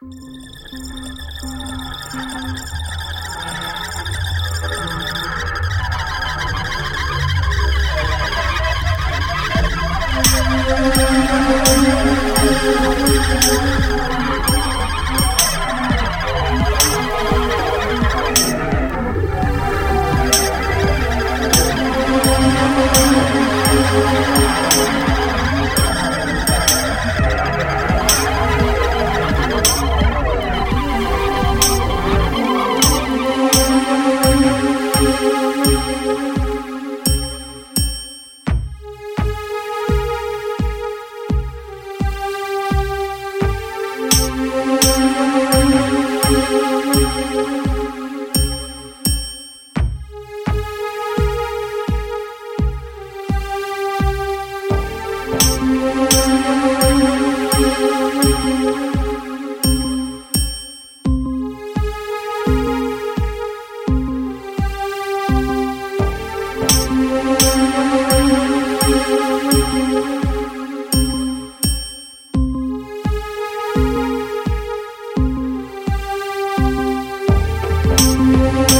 Thank you. Música